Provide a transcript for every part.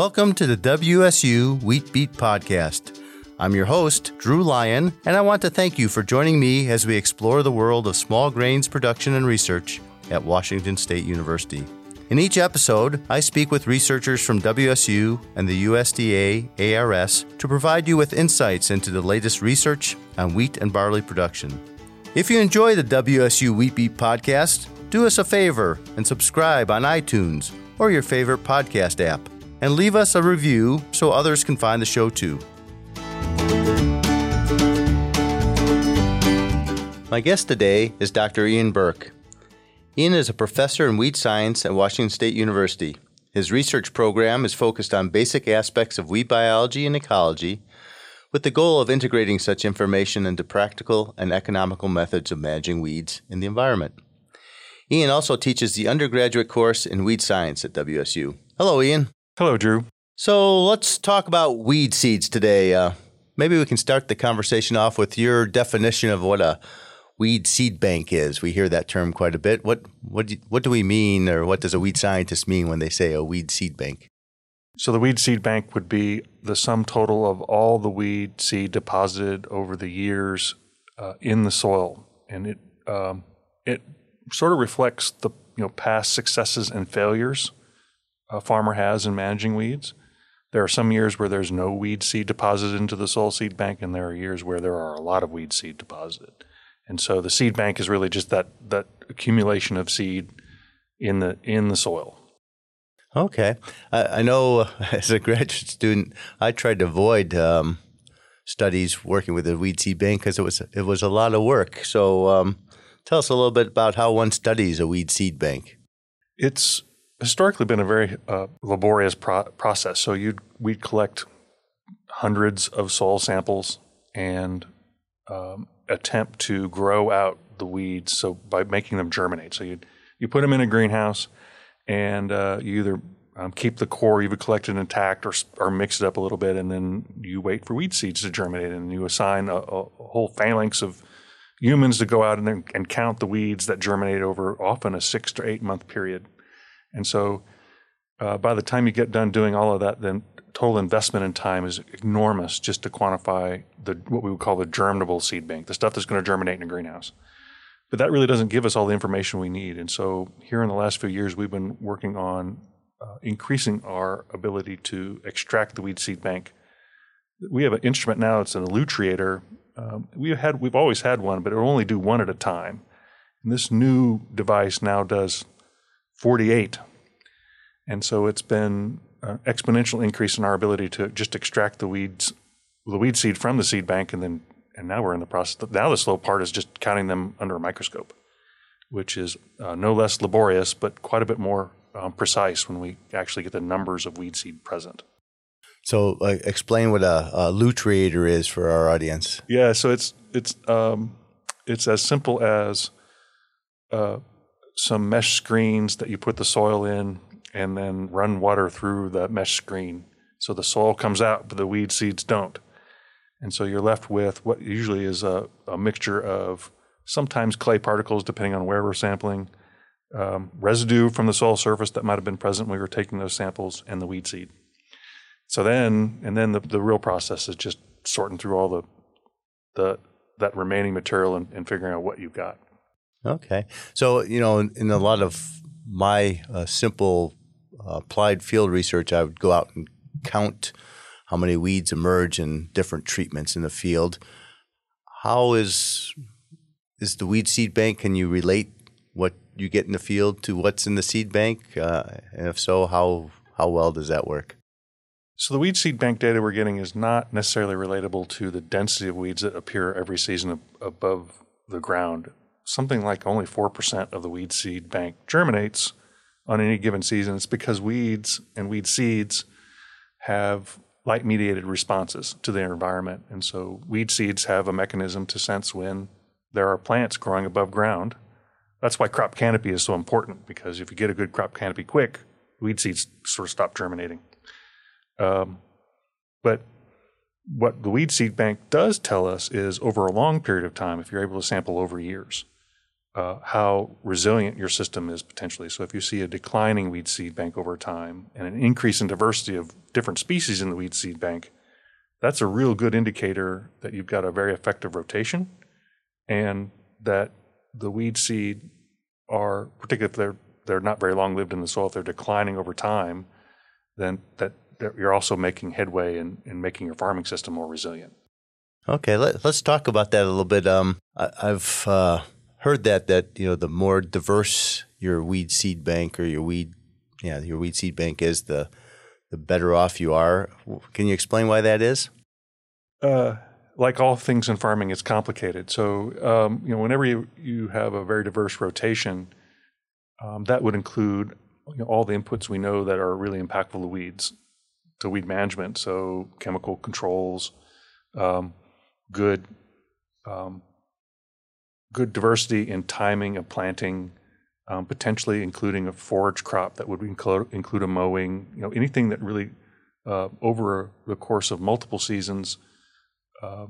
Welcome to the WSU Wheat Beat Podcast. I'm your host, Drew Lyon, and I want to thank you for joining me as we explore the world of small grains production and research at Washington State University. In each episode, I speak with researchers from WSU and the USDA ARS to provide you with insights into the latest research on wheat and barley production. If you enjoy the WSU Wheat Beat podcast, do us a favor and subscribe on iTunes or your favorite podcast app, and leave us a review so others can find the show too. My guest today is Dr. Ian Burke. Ian is a professor in weed science at Washington State University. His research program is focused on basic aspects of wheat biology and ecology, with the goal of integrating such information into practical and economical methods of managing weeds in the environment. Ian also teaches the undergraduate course in weed science at WSU. Hello, Ian. Hello, Drew. So let's talk about weed seeds today. Uh, maybe we can start the conversation off with your definition of what a weed seed bank is. We hear that term quite a bit. What what do, what do we mean, or what does a weed scientist mean when they say a weed seed bank? So the weed seed bank would be the sum total of all the weed seed deposited over the years uh, in the soil, and it um, it sort of reflects the you know past successes and failures a farmer has in managing weeds. There are some years where there's no weed seed deposited into the soil seed bank, and there are years where there are a lot of weed seed deposited. And so the seed bank is really just that that accumulation of seed in the in the soil. Okay, I, I know as a graduate student, I tried to avoid um, studies working with the weed seed bank because it was it was a lot of work. So, um, tell us a little bit about how one studies a weed seed bank. It's historically been a very uh, laborious pro- process. So you'd we'd collect hundreds of soil samples and um, attempt to grow out the weeds so by making them germinate. So you you put them in a greenhouse and uh, you either um, keep the core you've collected intact or or mix it up a little bit, and then you wait for weed seeds to germinate, and you assign a, a whole phalanx of humans to go out and, and count the weeds that germinate over often a six to eight month period. And so uh, by the time you get done doing all of that, then total investment in time is enormous just to quantify the what we would call the germinable seed bank, the stuff that's going to germinate in a greenhouse. But that really doesn't give us all the information we need. And so here in the last few years, we've been working on uh, increasing our ability to extract the weed seed bank. We have an instrument now; it's an elutriator. Um, we had we've always had one, but it will only do one at a time. And this new device now does 48. And so it's been an exponential increase in our ability to just extract the weeds, the weed seed from the seed bank, and then and now we're in the process. Now the slow part is just counting them under a microscope, which is uh, no less laborious, but quite a bit more um, precise when we actually get the numbers of weed seed present. So, uh, explain what a, a elutriator is for our audience. Yeah, so it's it's um, it's as simple as uh, some mesh screens that you put the soil in and then run water through the mesh screen. So the soil comes out, but the weed seeds don't. And so you're left with what usually is a, a mixture of sometimes clay particles, depending on where we're sampling, um, residue from the soil surface that might have been present when we were taking those samples, and the weed seed. So then, and then the, the real process is just sorting through all the, the that remaining material and, and figuring out what you've got. Okay. So, you know, in, in a lot of my uh, simple uh, applied field research, I would go out and count how many weeds emerge in different treatments in the field. How is is the weed seed bank? Can you relate what you get in the field to what's in the seed bank? Uh, and if so, how how well does that work? So the weed seed bank data we're getting is not necessarily relatable to the density of weeds that appear every season above the ground. Something like only 4% of the weed seed bank germinates on any given season. It's because weeds and weed seeds have light mediated responses to their environment. And so weed seeds have a mechanism to sense when there are plants growing above ground. That's why crop canopy is so important because if you get a good crop canopy quick, weed seeds sort of stop germinating. Um, but what the weed seed bank does tell us is over a long period of time, if you're able to sample over years, uh, how resilient your system is potentially. So if you see a declining weed seed bank over time and an increase in diversity of different species in the weed seed bank, that's a real good indicator that you've got a very effective rotation and that the weed seed are, particularly if they're, they're not very long lived in the soil, if they're declining over time, then that, that you're also making headway in, in making your farming system more resilient. Okay, let, us talk about that a little bit. Um, I, have uh, heard that that you know the more diverse your weed seed bank or your weed, yeah, your weed seed bank is, the the better off you are. Can you explain why that is? Uh, like all things in farming, it's complicated. So um, you know, whenever you, you have a very diverse rotation, um, that would include you know, all the inputs we know that are really impactful to weeds, to weed management. So chemical controls, um, good um, good diversity in timing of planting, um, potentially including a forage crop that would include, include a mowing, you know, anything that really uh, over the course of multiple seasons uh,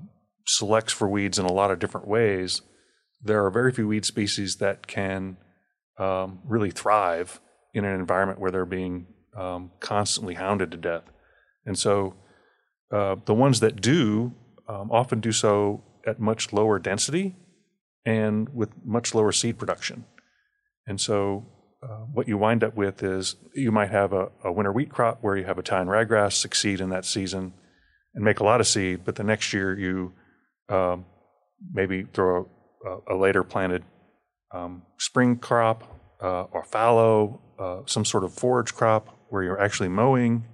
selects for weeds in a lot of different ways. There are very few weed species that can um, really thrive in an environment where they're being um, constantly hounded to death. And so uh, the ones that do um, often do so at much lower density and with much lower seed production. And so uh, what you wind up with is you might have a, a, winter wheat crop where you have Italian ryegrass succeed in that season and make a lot of seed, but the next year you um, maybe throw a, a later planted um, spring crop uh, or fallow, uh, some sort of forage crop where you're actually mowing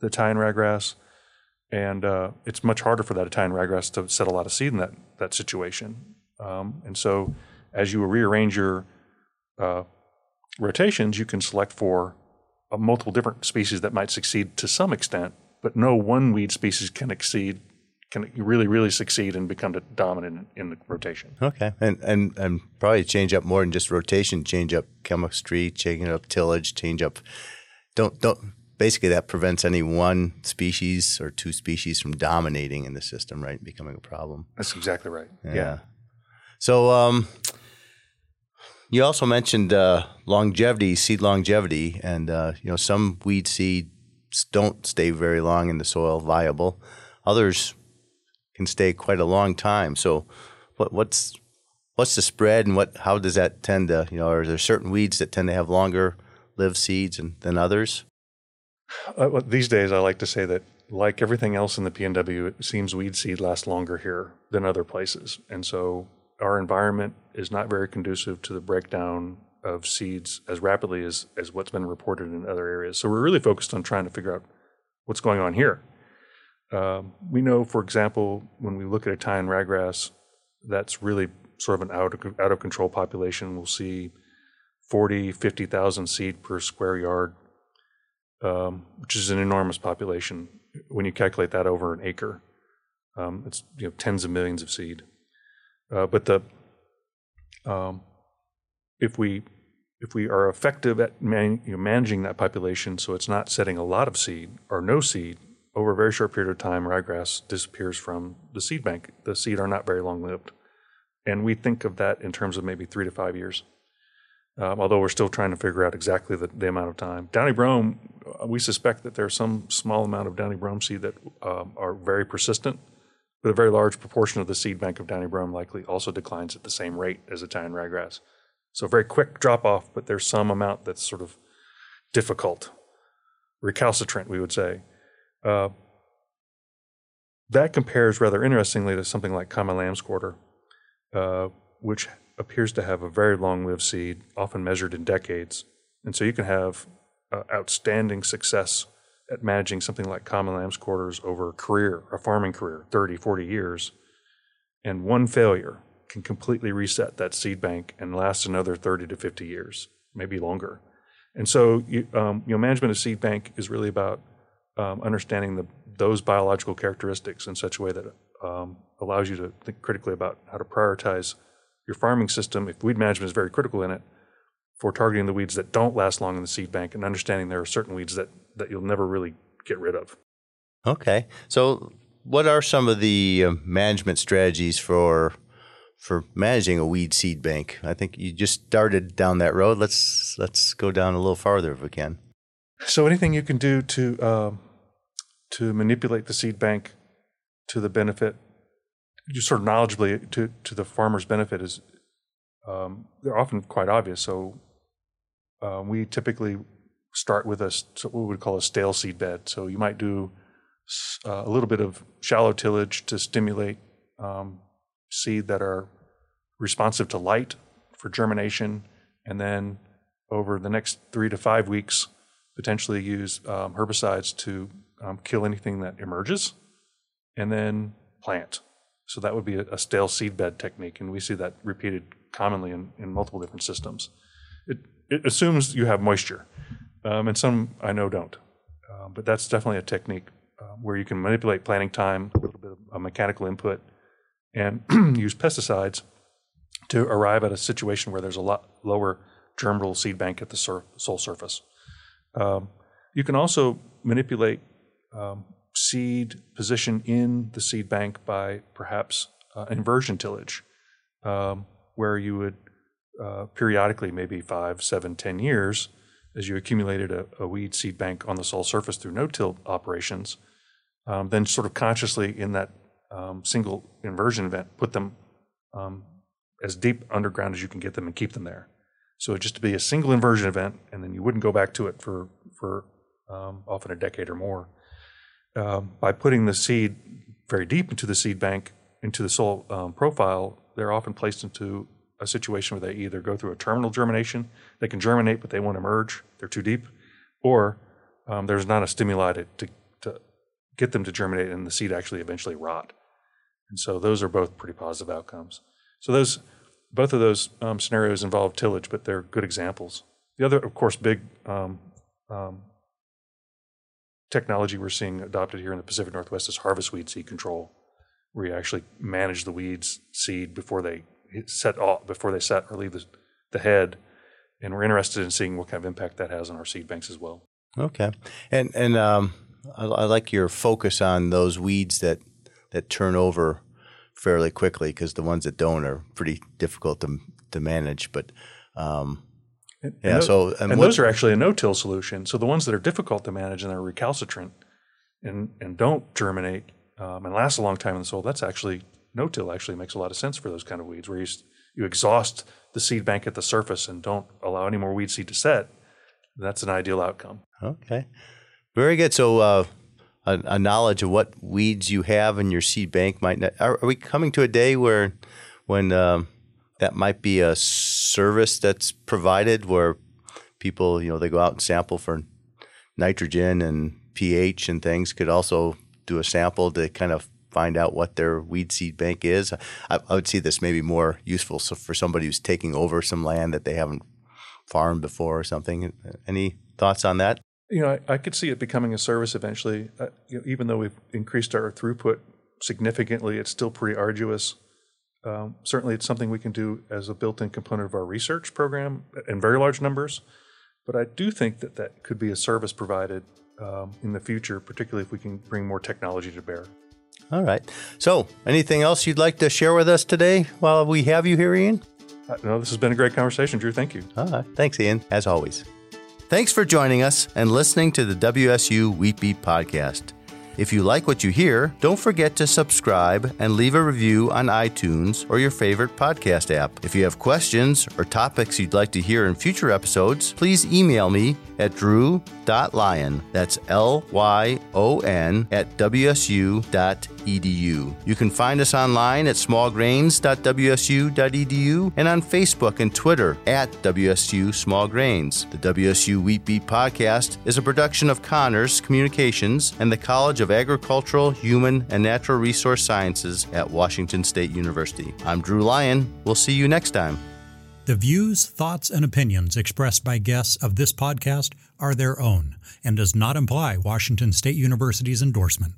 the Italian ryegrass. And uh, it's much harder for that Italian ryegrass to set a lot of seed in that, that situation. Um, and so as you rearrange your uh, rotations, you can select for uh, multiple different species that might succeed to some extent, but no one weed species can exceed can really really succeed and become dominant in, in the rotation. Okay, and and and probably change up more than just rotation. Change up chemistry, change up tillage, change up. Don't don't basically that prevents any one species or two species from dominating in the system, right? Becoming a problem. That's exactly right. Yeah. yeah. So um, you also mentioned uh, longevity, seed longevity, and uh, you know some weed seeds don't stay very long in the soil viable. Others can stay quite a long time. So what, what's what's the spread, and what how does that tend to you know? Are there certain weeds that tend to have longer lived seeds and, than others? Uh, these days, I like to say that like everything else in the PNW, it seems weed seed lasts longer here than other places, and so our environment is not very conducive to the breakdown of seeds as rapidly as, as what's been reported in other areas. So we're really focused on trying to figure out what's going on here. Um, we know, for example, when we look at and ryegrass, that's really sort of an out of, out of control population. We'll see 40, 50,000 seed per square yard, um, which is an enormous population. When you calculate that over an acre, um, it's you know, tens of millions of seed. Uh, but the um, if we if we are effective at man, you know, managing that population, so it's not setting a lot of seed or no seed over a very short period of time, ryegrass disappears from the seed bank. The seed are not very long lived, and we think of that in terms of maybe three to five years. Um, although we're still trying to figure out exactly the, the, amount of time. Downy brome, uh, we suspect that there's some small amount of downy brome seed that um, are very persistent but a very large proportion of the seed bank of downy brome likely also declines at the same rate as Italian ryegrass. So very quick drop off, but there's some amount that's sort of difficult, recalcitrant, we would say. Uh, that compares rather interestingly to something like common lamb's quarter, uh, which appears to have a very long-lived seed, often measured in decades. And so you can have uh, outstanding success at managing something like common lamb's quarters over a career, a farming career, 30, 40 years. And one failure can completely reset that seed bank and last another 30 to 50 years, maybe longer. And so, you, um, you know, management of seed bank is really about um, understanding the, those biological characteristics in such a way that um, allows you to think critically about how to prioritize your farming system. If weed management is very critical in it, for targeting the weeds that don't last long in the seed bank and understanding there are certain weeds that, that you'll never really get rid of. Okay. So, what are some of the uh, management strategies for for managing a weed seed bank? I think you just started down that road. Let's let's go down a little farther if we can. So anything you can do to um, to manipulate the seed bank to the benefit, just sort of knowledgeably to to the farmer's benefit is um, they're often quite obvious. So uh, we typically start with a what we would call a stale seed bed. So you might do uh, a little bit of shallow tillage to stimulate um, seed that are responsive to light for germination, and then over the next three to five weeks, potentially use um, herbicides to um, kill anything that emerges, and then plant. So that would be a, a, stale seed bed technique, and we see that repeated commonly in, in multiple different systems. It, it assumes you have moisture, um, and some I know don't. Uh, but that's definitely a technique uh, where you can manipulate planting time, a little bit of mechanical input, and use pesticides to arrive at a situation where there's a lot lower germinal seed bank at the sur- soil surface. Um, you can also manipulate um, seed position in the seed bank by perhaps uh, inversion tillage, um, where you would uh, periodically, maybe five, seven, ten years, as you accumulated a, a weed seed bank on the soil surface through no-till operations, um, then sort of consciously in that um, single inversion event, put them um, as deep underground as you can get them and keep them there. So just to be a single inversion event, and then you wouldn't go back to it for for um, often a decade or more. Um, by putting the seed very deep into the seed bank, into the soil um, profile, they're often placed into a situation where they either go through a terminal germination, they can germinate but they won't emerge, they're too deep, or um, there's not a stimuli to, to, to get them to germinate and the seed actually eventually rot. And so those are both pretty positive outcomes. So those, both of those um, scenarios involve tillage, but they're good examples. The other, of course, big um, um, technology we're seeing adopted here in the Pacific Northwest is harvest weed seed control, where you actually manage the weeds seed before they set off, before they set or leave the, the head. And we're interested in seeing what kind of impact that has on our seed banks as well. Okay, and and um, I, I like your focus on those weeds that that turn over fairly quickly because the ones that don't are pretty difficult to to manage. But um, and, yeah, and so and, and those are actually a no-till solution. So the ones that are difficult to manage and they're recalcitrant and and don't germinate um, and last a long time in the soil, that's actually no-till. Actually makes a lot of sense for those kind of weeds where you you exhaust the seed bank at the surface and don't allow any more weed seed to set. That's an ideal outcome. Okay, very good. So. Uh, a, a, knowledge of what weeds you have in your seed bank might not. Are, are we coming to a day where, when um, that might be a service that's provided where people, you know, they go out and sample for nitrogen and pH and things. Could also do a sample to kind of find out what their weed seed bank is. I, I would see this maybe more useful so for somebody who's taking over some land that they haven't farmed before or something. Any thoughts on that? You know, I, I could see it becoming a service eventually. Uh, you know, even though we've increased our throughput significantly, it's still pretty arduous. Um, certainly, it's something we can do as a built-in component of our research program in very large numbers. But I do think that that could be a service provided um, in the future, particularly if we can bring more technology to bear. All right. So, anything else you'd like to share with us today while we have you here, Ian? Uh, no, this has been a great conversation, Drew. Thank you. All right. Thanks, Ian, as always. Thanks for joining us and listening to the WSU Wheat Beat podcast. If you like what you hear, don't forget to subscribe and leave a review on iTunes or your favorite podcast app. If you have questions or topics you'd like to hear in future episodes, please email me at drew.lyon, that's L Y O N, at wsu.edu. You can find us online at smallgrains.wsu.edu and on Facebook and Twitter at WSU Small Grains. The WSU Wheat Beat podcast is a production of CAHNRS Communications and the College of Agricultural, Human, and Natural Resource Sciences at Washington State University. I'm Drew Lyon. We'll see you next time. The views, thoughts, and opinions expressed by guests of this podcast are their own and does not imply Washington State University's endorsement.